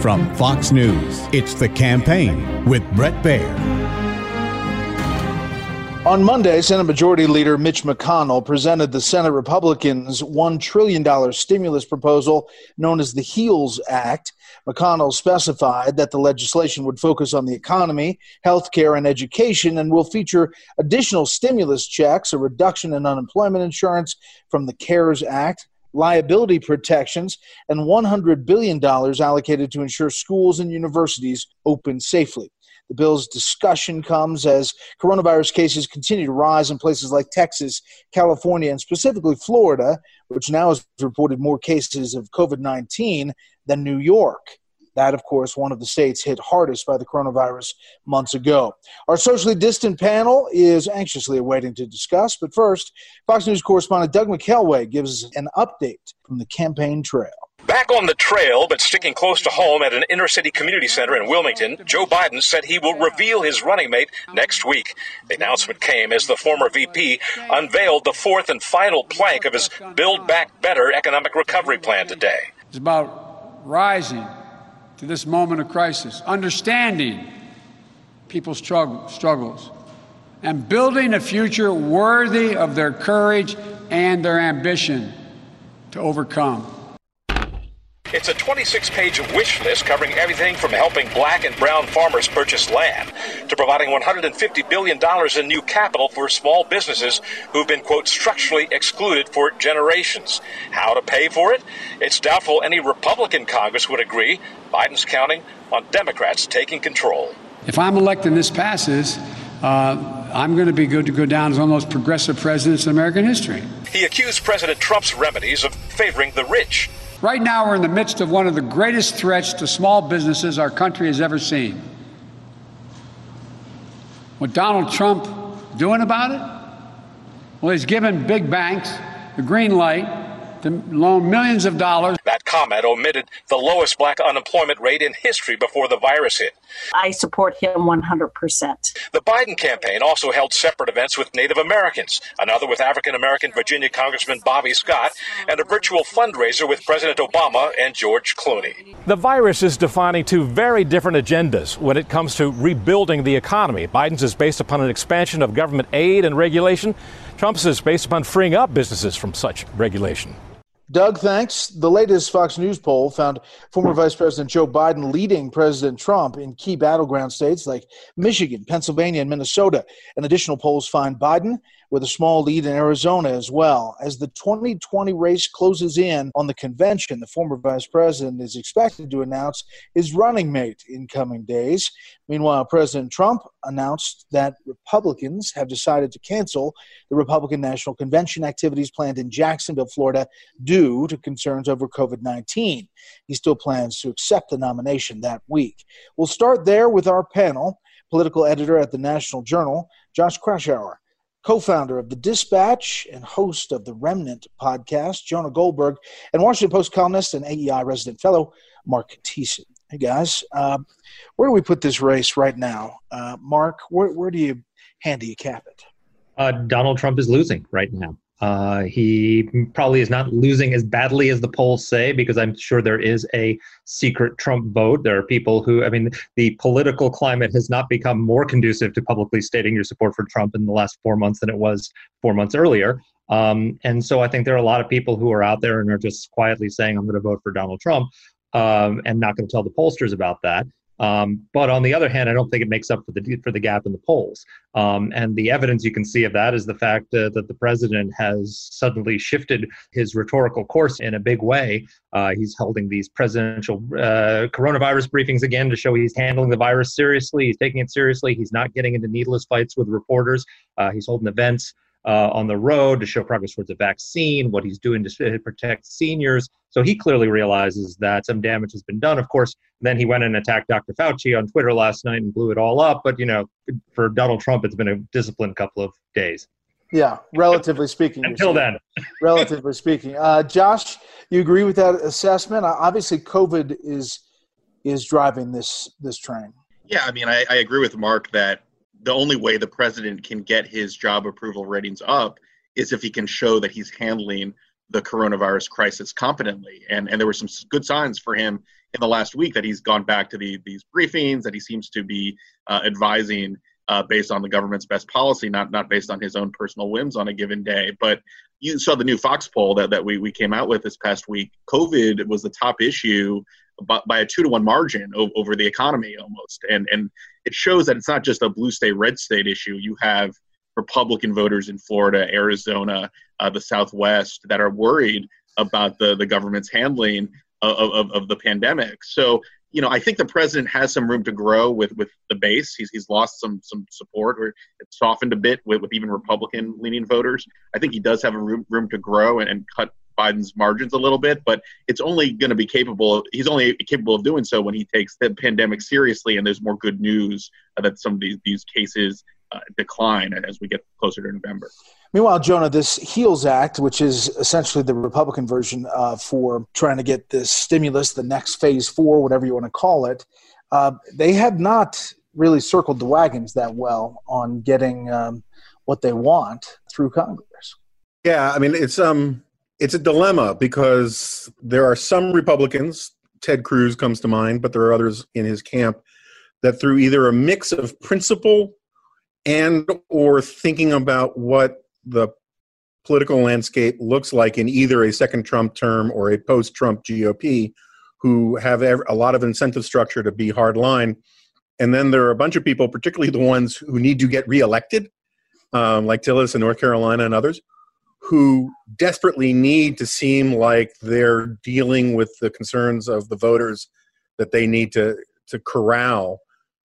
From Fox News, it's The Campaign with Bret Baier. On Monday, Senate Majority Leader Mitch McConnell presented the Senate Republicans' $1 trillion stimulus proposal known as the HEALS Act. McConnell specified that the legislation would focus on the economy, healthcare, and education and will feature additional stimulus checks, a reduction in unemployment insurance from the CARES Act, liability protections, and $100 billion allocated to ensure schools and universities open safely. The bill's discussion comes as coronavirus cases continue to rise in places like Texas, California, and specifically Florida, which now has reported more cases of COVID 19 than New York. That, of course, one of the states hit hardest by the coronavirus months ago. Our socially distant panel is anxiously awaiting to discuss. But first, Fox News correspondent Doug McKelway gives an update from the campaign trail. Back on the trail, but sticking close to home at an inner city community center in Wilmington, Joe Biden said he will reveal his running mate next week. The announcement came as the former VP unveiled the fourth and final plank of his Build Back Better economic recovery plan today. It's about rising to this moment of crisis, understanding people's struggles, and building a future worthy of their courage and their ambition to overcome. It's a 26 page wish list covering everything from helping black and brown farmers purchase land to providing $150 billion in new capital for small businesses who've been, quote, structurally excluded for generations. How to pay for it? It's doubtful any Republican Congress would agree. Biden's counting on Democrats taking control. If I'm elected and this passes, uh, I'm going to be good to go down as one of the most progressive presidents in American history. He accused President Trump's remedies of favoring the rich. Right now, we're in the midst of one of the greatest threats to small businesses our country has ever seen. What Donald Trump doing about it? Well, he's given big banks the green light to loan millions of dollars. That comment omitted the lowest black unemployment rate in history before the virus hit. I support him 100%. The Biden campaign also held separate events with Native Americans, another with African American Virginia Congressman Bobby Scott, and a virtual fundraiser with President Obama and George Clooney. The virus is defining two very different agendas when it comes to rebuilding the economy. Biden's is based upon an expansion of government aid and regulation. Trump's is based upon freeing up businesses from such regulation. Doug, thanks. The latest Fox News poll found former Vice President Joe Biden leading President Trump in key battleground states like Michigan, Pennsylvania, and Minnesota. And additional polls find Biden with a small lead in Arizona as well. As the 2020 race closes in on the convention, the former vice president is expected to announce his running mate in coming days. Meanwhile, President Trump announced that Republicans have decided to cancel the Republican National Convention activities planned in Jacksonville, Florida, due to concerns over COVID 19. He still plans to accept the nomination that week. We'll start there with our panel political editor at the National Journal, Josh Kraushaar co founder of The Dispatch and host of the Remnant podcast, Jonah Goldberg, and Washington Post columnist and AEI resident fellow, Marc Thiessen. Hey, guys, uh, where do we put this race right now? Uh, Marc, where, where do you handicap it? Uh, Donald Trump is losing right now. Uh, he probably is not losing as badly as the polls say because I'm sure there is a secret Trump vote. There are people who, I mean, the political climate has not become more conducive to publicly stating your support for Trump in the last four months than it was four months earlier. Um, and so I think there are a lot of people who are out there and are just quietly saying, I'm going to vote for Donald Trump um, and not going to tell the pollsters about that. Um, but on the other hand, I don't think it makes up for the for the gap in the polls. Um, and the evidence you can see of that is the fact uh, that the president has suddenly shifted his rhetorical course in a big way. Uh, he's holding these presidential uh, coronavirus briefings again to show he's handling the virus seriously. He's taking it seriously. He's not getting into needless fights with reporters. Uh, he's holding events. Uh, on the road to show progress towards a vaccine, what he's doing to protect seniors. So he clearly realizes that some damage has been done. Of course, then he went and attacked Dr. Fauci on Twitter last night and blew it all up. But, you know, for Donald Trump, it's been a disciplined couple of days. Yeah, relatively speaking. Until then. relatively speaking. Uh, Josh, you agree with that assessment? Uh, obviously, COVID is is driving this this train. Yeah, I mean, I, I agree with Marc that the only way the president can get his job approval ratings up is if he can show that he's handling the coronavirus crisis competently. And and there were some good signs for him in the last week that he's gone back to the, these briefings, that he seems to be uh, advising uh, based on the government's best policy, not not based on his own personal whims on a given day. But you saw the new Fox poll that, that we, we came out with this past week. COVID was the top issue by, by a two to one margin over, over the economy almost. And, and it shows that it's not just a blue state, red state issue. You have Republican voters in Florida, Arizona, uh, the Southwest that are worried about the, the government's handling of, of, of the pandemic. So you know, I think the president has some room to grow with with the base. He's he's lost some some support, or it's softened a bit with, with even Republican leaning voters. I think he does have a room room to grow and, and cut Biden's margins a little bit, but it's only going to be capable. Of, he's only capable of doing so when he takes the pandemic seriously, and there's more good news that some of these these cases uh, decline as we get closer to November. Meanwhile, Jonah, this HEALS Act, which is essentially the Republican version uh, for trying to get this stimulus, the next phase four, whatever you want to call it, uh, they have not really circled the wagons that well on getting um, what they want through Congress. Yeah, I mean it's um it's a dilemma because there are some Republicans, Ted Cruz comes to mind, but there are others in his camp that through either a mix of principle and or thinking about what the political landscape looks like in either a second Trump term or a post Trump GOP, who have a lot of incentive structure to be hard line. And then there are a bunch of people, particularly the ones who need to get reelected, um, like Tillis in North Carolina and others, who desperately need to seem like they're dealing with the concerns of the voters that they need to to corral.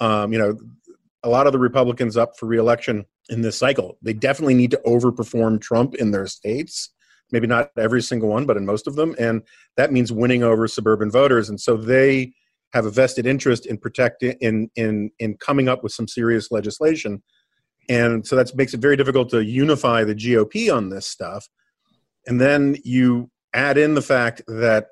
Um, you know, a lot of the Republicans up for reelection in this cycle. They definitely need to overperform Trump in their states. Maybe not every single one, but in most of them. And that means winning over suburban voters. And so they have a vested interest in protecting in in in coming up with some serious legislation. And so that makes it very difficult to unify the GOP on this stuff. And then you add in the fact that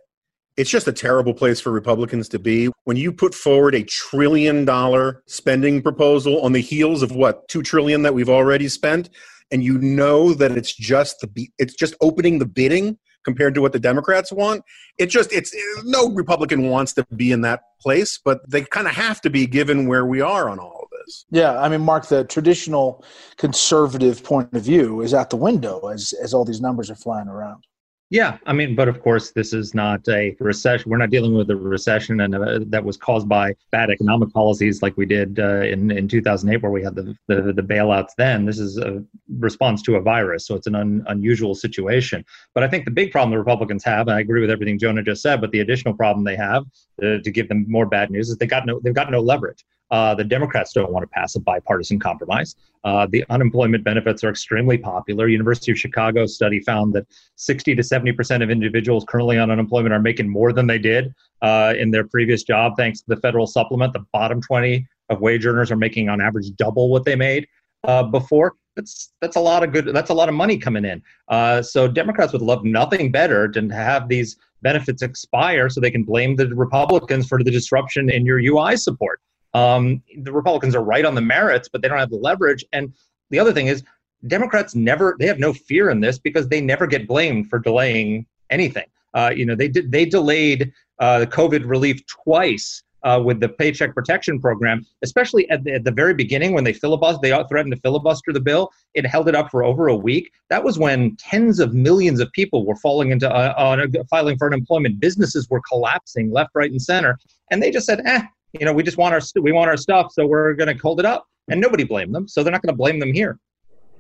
it's just a terrible place for Republicans to be. When you put forward a trillion dollar spending proposal on the heels of what, 2 trillion that we've already spent, and you know that it's just the it's just opening the bidding compared to what the Democrats want. It just it's no Republican wants to be in that place, but they kind of have to be given where we are on all this. Yeah, I mean, Marc, the traditional conservative point of view is out the window as as all these numbers are flying around. Yeah, I mean, but of course, this is not a recession. We're not dealing with a recession, and uh, that was caused by bad economic policies, like we did uh, in in 2008, where we had the, the, the bailouts. Then this is a response to a virus, so it's an un, unusual situation. But I think the big problem the Republicans have, and I agree with everything Jonah just said, but the additional problem they have uh, to give them more bad news is they got no they've got no leverage. Uh, the Democrats don't want to pass a bipartisan compromise. Uh, the unemployment benefits are extremely popular. University of Chicago study found that 60 to 70 percent of individuals currently on unemployment are making more than they did uh, in their previous job, thanks to the federal supplement. The bottom 20 of wage earners are making on average double what they made uh, before. That's that's a lot of good. That's a lot of money coming in. Uh, so Democrats would love nothing better than to have these benefits expire so they can blame the Republicans for the disruption in your UI support. Um, the Republicans are right on the merits, but they don't have the leverage. And the other thing is, Democrats never they have no fear in this because they never get blamed for delaying anything. Uh, you know, they did they delayed uh, the COVID relief twice uh, with the Paycheck Protection Program, especially at the, at the very beginning when they filibuster, they threatened to filibuster the bill. It held it up for over a week. That was when tens of millions of people were falling into uh, on filing for unemployment. Businesses were collapsing left, right, and center, and they just said, "Eh, you know, we just want our we want our stuff, so we're going to hold it up, and nobody blamed them, so they're not going to blame them here.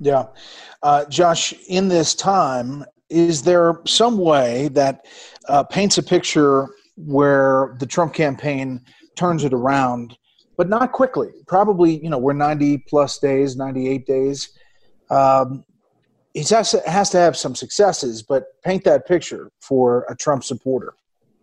Yeah, uh, Josh, in this time, is there some way that uh, paints a picture where the Trump campaign turns it around, but not quickly? Probably, you know, we're 90 plus days, 98 days. Um, he has to, has to have some successes, but paint that picture for a Trump supporter.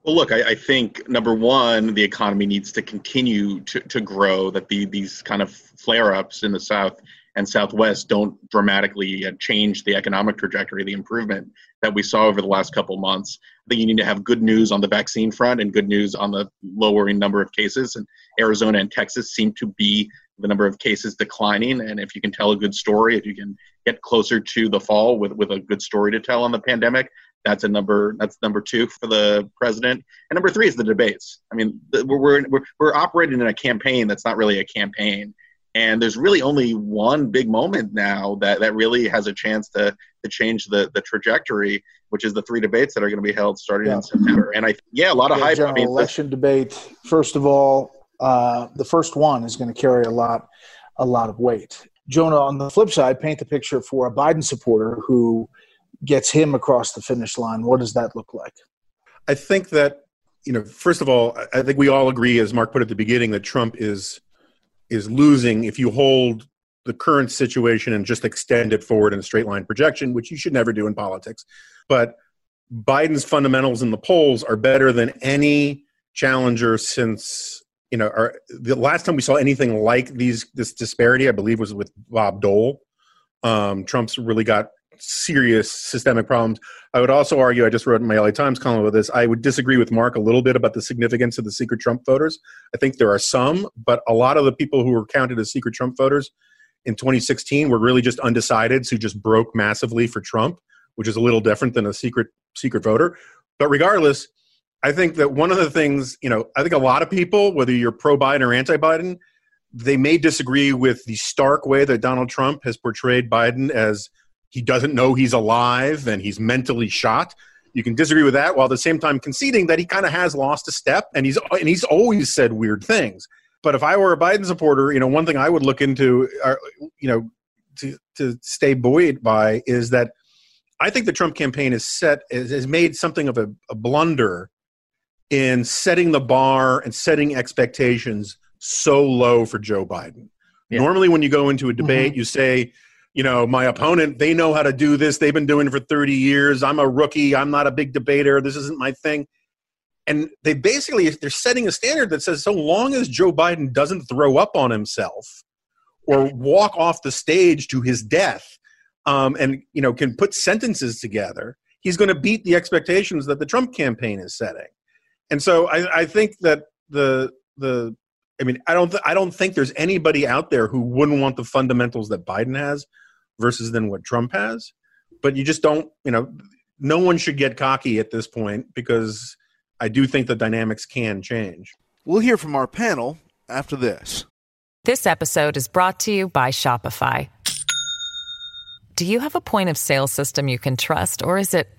Well, look, I, I, think number one, the economy needs to continue to, to grow, that the, these kind of flare ups in the South and Southwest don't dramatically uh, change the economic trajectory, the improvement that we saw over the last couple months. I think you need to have good news on the vaccine front and good news on the lowering number of cases. And Arizona and Texas seem to be the number of cases declining. And if you can tell a good story, if you can get closer to the fall with, with a good story to tell on the pandemic, that's a number. That's number two for the president. And number three is the debates. I mean, we're we're we're, operating in a campaign that's not really a campaign. And there's really only one big moment now that, that really has a chance to, to change the, the trajectory, which is the three debates that are going to be held starting yeah. in September. And I, yeah, a lot of yeah, hype. General I mean, election debate. First of all, uh, the first one is going to carry a lot, a lot of weight. Jonah, on the flip side, paint the picture for a Biden supporter who gets him across the finish line. What does that look like? I think that you know, first of all, I think we all agree, as Marc put at the beginning, that Trump is is losing if you hold the current situation and just extend it forward in a straight line projection, which you should never do in politics. But Biden's fundamentals in the polls are better than any challenger since you know, our, the last time we saw anything like these this disparity, I believe, was with Bob Dole. Um, Trump's really got serious systemic problems. I would also argue, I just wrote in my LA Times column about this, I would disagree with Marc a little bit about the significance of the secret Trump voters. I think there are some, but a lot of the people who were counted as secret Trump voters in 2016 were really just undecideds who just broke massively for Trump, which is a little different than a secret secret voter. But regardless, I think that one of the things, you know, I think a lot of people, whether you're pro Biden or anti Biden, they may disagree with the stark way that Donald Trump has portrayed Biden as he doesn't know he's alive and he's mentally shot. You can disagree with that while at the same time conceding that he kind of has lost a step and he's and he's always said weird things. But if I were a Biden supporter, you know, one thing I would look into, uh, you know, to to stay buoyed by is that I think the Trump campaign has set has made something of a, a blunder in setting the bar and setting expectations so low for Joe Biden. Yeah. Normally, when you go into a debate, mm-hmm. you say, you know, my opponent, they know how to do this. They've been doing it for 30 years. I'm a rookie. I'm not a big debater. This isn't my thing. And they basically, they're setting a standard that says so long as Joe Biden doesn't throw up on himself or walk off the stage to his death um, and, you know, can put sentences together, he's going to beat the expectations that the Trump campaign is setting and so I, I think that the the I mean I don't th- I don't think there's anybody out there who wouldn't want the fundamentals that Biden has versus than what Trump has. But you just don't you know no one should get cocky at this point because I do think the dynamics can change. We'll hear from our panel after this. This episode is brought to you by Shopify. Do you have a point of sale system you can trust, or is it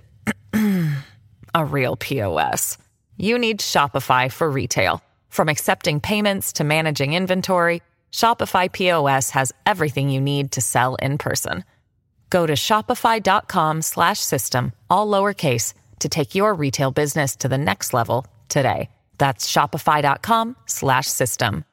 a real POS? you need Shopify for retail. From accepting payments to managing inventory, Shopify POS has everything you need to sell in person. Go to shopify.com/system all lowercase to take your retail business to the next level today. That's shopify.com/system.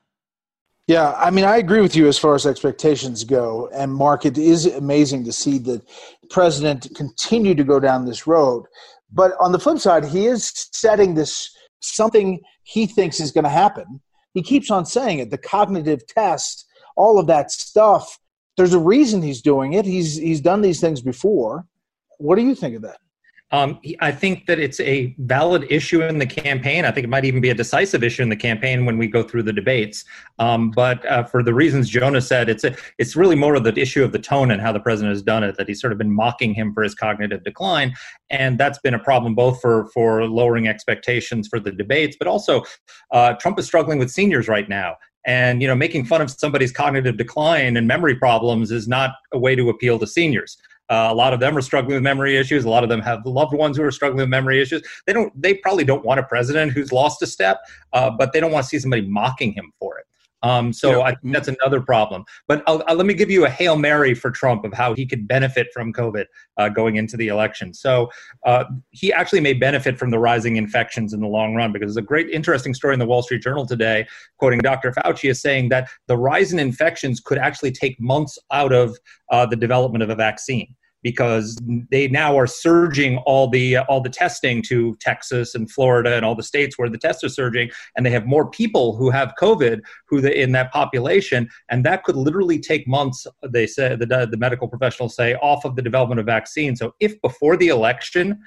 Yeah, I mean, I agree with you as far as expectations go. And Marc, it is amazing to see the president continue to go down this road. But on the flip side, he is setting this something he thinks is going to happen. He keeps on saying it the cognitive test, all of that stuff. There's a reason he's doing it. He's, he's done these things before. What do you think of that? Um, I think that it's a valid issue in the campaign. I think it might even be a decisive issue in the campaign when we go through the debates. Um, but uh, for the reasons Jonah said, it's a, it's really more of the issue of the tone and how the president has done it. That he's sort of been mocking him for his cognitive decline, and that's been a problem both for for lowering expectations for the debates, but also uh, Trump is struggling with seniors right now and you know making fun of somebody's cognitive decline and memory problems is not a way to appeal to seniors uh, a lot of them are struggling with memory issues. A lot of them have loved ones who are struggling with memory issues. They don't. They probably don't want a president who's lost a step, uh, but they don't want to see somebody mocking him for it. Um, so yeah. I think that's another problem. But I'll, I'll, let me give you a hail mary for Trump of how he could benefit from COVID uh, going into the election. So uh, he actually may benefit from the rising infections in the long run because there's a great, interesting story in the Wall Street Journal today, quoting Dr. Fauci, is saying that the rise in infections could actually take months out of uh, the development of a vaccine. Because they now are surging all the uh, all the testing to Texas and Florida and all the states where the tests are surging, and they have more people who have COVID who the, in that population, and that could literally take months. They say the the medical professionals say off of the development of vaccine. So if before the election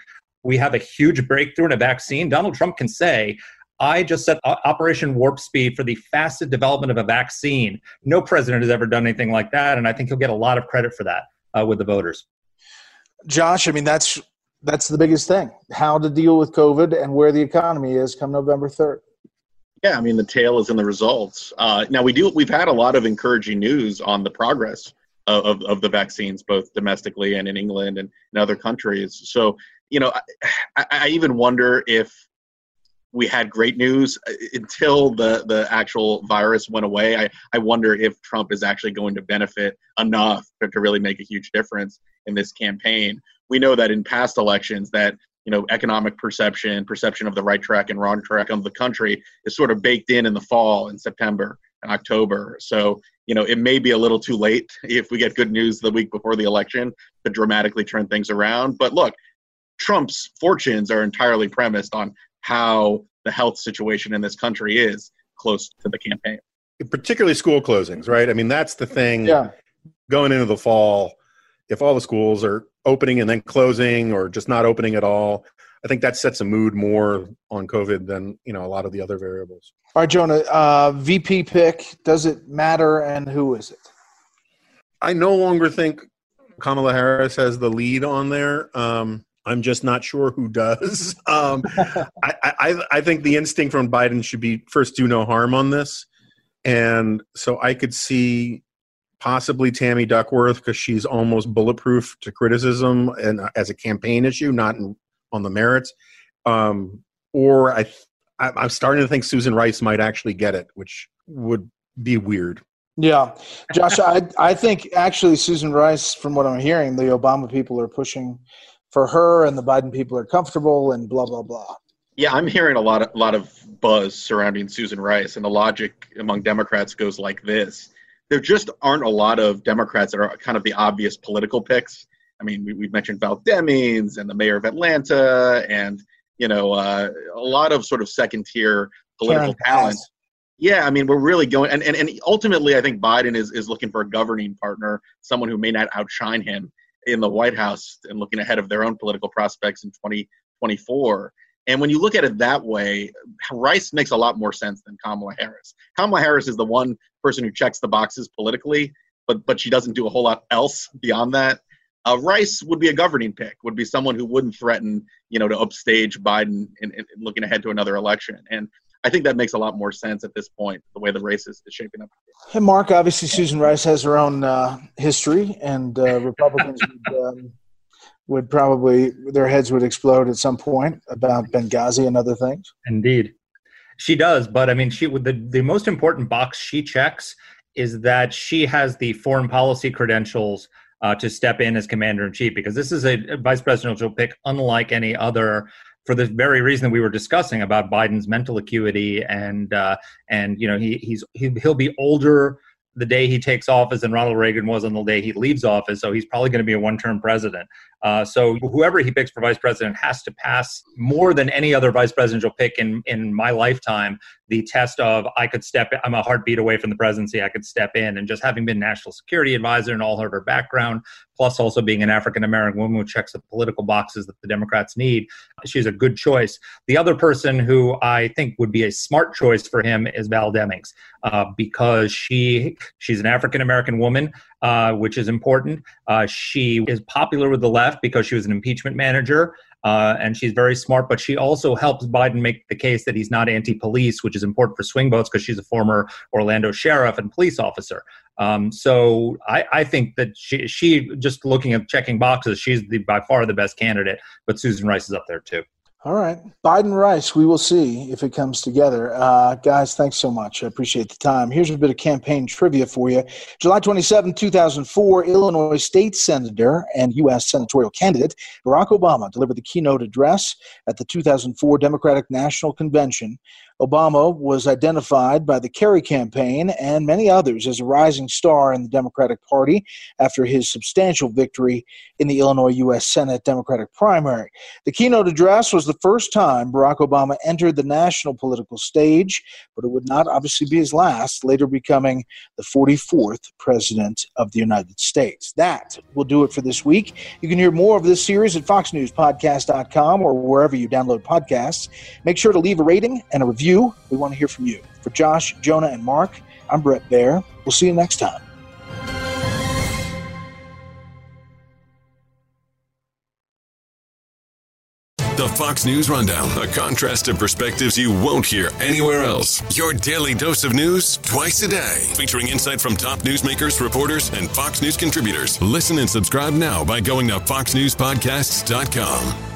we have a huge breakthrough in a vaccine, Donald Trump can say, I just set Operation Warp Speed for the fastest development of a vaccine. No president has ever done anything like that, and I think he'll get a lot of credit for that uh, with the voters. Josh, I mean that's that's the biggest thing: how to deal with COVID and where the economy is come November third. Yeah, I mean the tail is in the results. Uh, now we do we've had a lot of encouraging news on the progress of, of, of, the vaccines, both domestically and in England and in other countries. So you know, I, I even wonder if we had great news uh, until the the actual virus went away. I, I wonder if Trump is actually going to benefit enough to, to really make a huge difference in this campaign. We know that in past elections that you know economic perception, perception of the right track and wrong track of the country is sort of baked in in the fall in September and October. So you know it may be a little too late if we get good news the week before the election to dramatically turn things around. But look, Trump's fortunes are entirely premised on how the health situation in this country is close to the campaign. Particularly school closings, right? I mean, that's the thing. Yeah. Going into the fall, if all the schools are opening and then closing or just not opening at all, I think that sets a mood more on COVID than you know a lot of the other variables. All right, Jonah, uh, VP pick. Does it matter, and who is it? I no longer think Kamala Harris has the lead on there. Um, I'm just not sure who does. Um, I, I, I think the instinct from Biden should be first do no harm on this, and so I could see possibly Tammy Duckworth because she's almost bulletproof to criticism and uh, as a campaign issue, not in, on the merits. Um, or I, I, I'm starting to think Susan Rice might actually get it, which would be weird. Yeah, Josh, I I think actually Susan Rice, from what I'm hearing, the Obama people are pushing for her and the Biden people are comfortable and blah blah blah. Yeah, I'm hearing a lot of a lot of buzz surrounding Susan Rice, and the logic among Democrats goes like this: there just aren't a lot of Democrats that are kind of the obvious political picks. I mean, we, we mentioned Val Demings and the mayor of Atlanta, and you know, uh, a lot of sort of second tier political talent. Yeah, I mean, we're really going, and, and, and ultimately, I think Biden is, is looking for a governing partner, someone who may not outshine him in the White House and looking ahead of their own political prospects in 2024. And when you look at it that way, Rice makes a lot more sense than Kamala Harris. Kamala Harris is the one person who checks the boxes politically, but but she doesn't do a whole lot else beyond that. Uh, Rice would be a governing pick, would be someone who wouldn't threaten, you know, to upstage Biden in, in looking ahead to another election. And I think that makes a lot more sense at this point, the way the race is, is shaping up. Hey, Marc, obviously Susan Rice has her own uh, history, and uh, Republicans would, um, would, probably, their heads would explode at some point about Benghazi and other things. Indeed. She does, but I mean, she would, the, the most important box she checks is that she has the foreign policy credentials uh, to step in as commander in chief because this is a vice presidential pick unlike any other for the very reason that we were discussing about Biden's mental acuity and uh, and you know he he's he, he'll be older the day he takes office than Ronald Reagan was on the day he leaves office. So he's probably going to be a one-term president. Uh, so whoever he picks for vice president has to pass more than any other vice presidential pick in in my lifetime the test of I could step in, I'm a heartbeat away from the presidency. I could step in. And just having been national security advisor and all of her background, plus also being an African American woman who checks the political boxes that the Democrats need, she's a good choice. The other person who I think would be a smart choice for him is Val Demings, uh, because she she's an African American woman. Uh, which is important. Uh, she is popular with the left because she was an impeachment manager. Uh, and she's very smart, but she also helps Biden make the case that he's not anti police, which is important for swing votes because she's a former Orlando sheriff and police officer. Um, so I, I, think that she, she, just looking at checking boxes, she's the, by far the best candidate, but Susan Rice is up there too. All right. Biden Rice, we will see if it comes together. Uh, guys, thanks so much. I appreciate the time. Here's a bit of campaign trivia for you. July 27, 2004, Illinois State Senator and U.S. Senatorial candidate Barack Obama delivered the keynote address at the 2004 Democratic National Convention Obama was identified by the Kerry campaign and many others as a rising star in the Democratic Party after his substantial victory in the Illinois U.S. Senate Democratic primary. The keynote address was the first time Barack Obama entered the national political stage, but it would not obviously be his last, later becoming the 44th President of the United States. That will do it for this week. You can hear more of this series at foxnewspodcast.com or wherever you download podcasts. Make sure to leave a rating and a review review. We want to hear from you. For Josh, Jonah, and Marc, I'm Bret Baier. We'll see you next time. The Fox News Rundown, a contrast of perspectives you won't hear anywhere else. Your daily dose of news twice a day, featuring insight from top newsmakers, reporters, and Fox News contributors. Listen and subscribe now by going to foxnewspodcasts.com.